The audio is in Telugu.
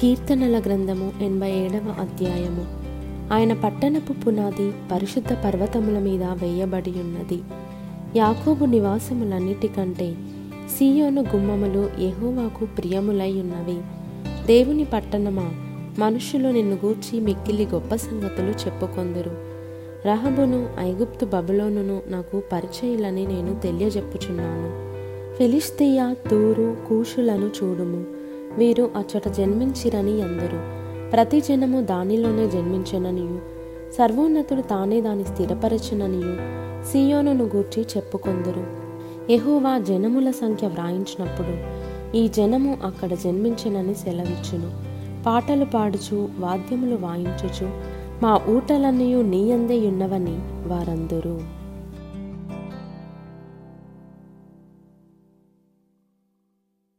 కీర్తనల గ్రంథము ఎనభై ఏడవ అధ్యాయము. ఆయన పట్టణపు పునాది పరిశుద్ధ పర్వతముల మీద వేయబడి ఉన్నది. యాకోబు నివాసములన్నిటికంటే సీయోను గుమ్మములు యహోవాకు ప్రియములై ఉన్నవి. దేవుని పట్టణమా మనుషులు నిన్ను గూర్చి మిక్కిలి గొప్ప సంగతులు చెప్పుకొందురు. రహబును ఐగుప్తు బబులోనును నాకు పరిచయులని నేను తెలియజెప్పుచున్నాను. ఫిలిస్తీయ తూరు కూషులను చూడుము. వీరు అచ్చట జన్మించిరని అందరు. ప్రతి జనము దానిలోనే జన్మించననియు. సర్వోన్నతుడు తానే దాని స్థిరపరచుననియు. సియోనును గూర్చి చెప్పుకొందురు. ఎహోవా జనముల సంఖ్య వ్రాయించినప్పుడు ఈ జనము అక్కడ జన్మించినని సెలవిచ్చును. పాటలు పాడుచు వాద్యములు వాయించుచు మా ఊటలన్నీ నీయందే ఉన్నవని వారందరూ.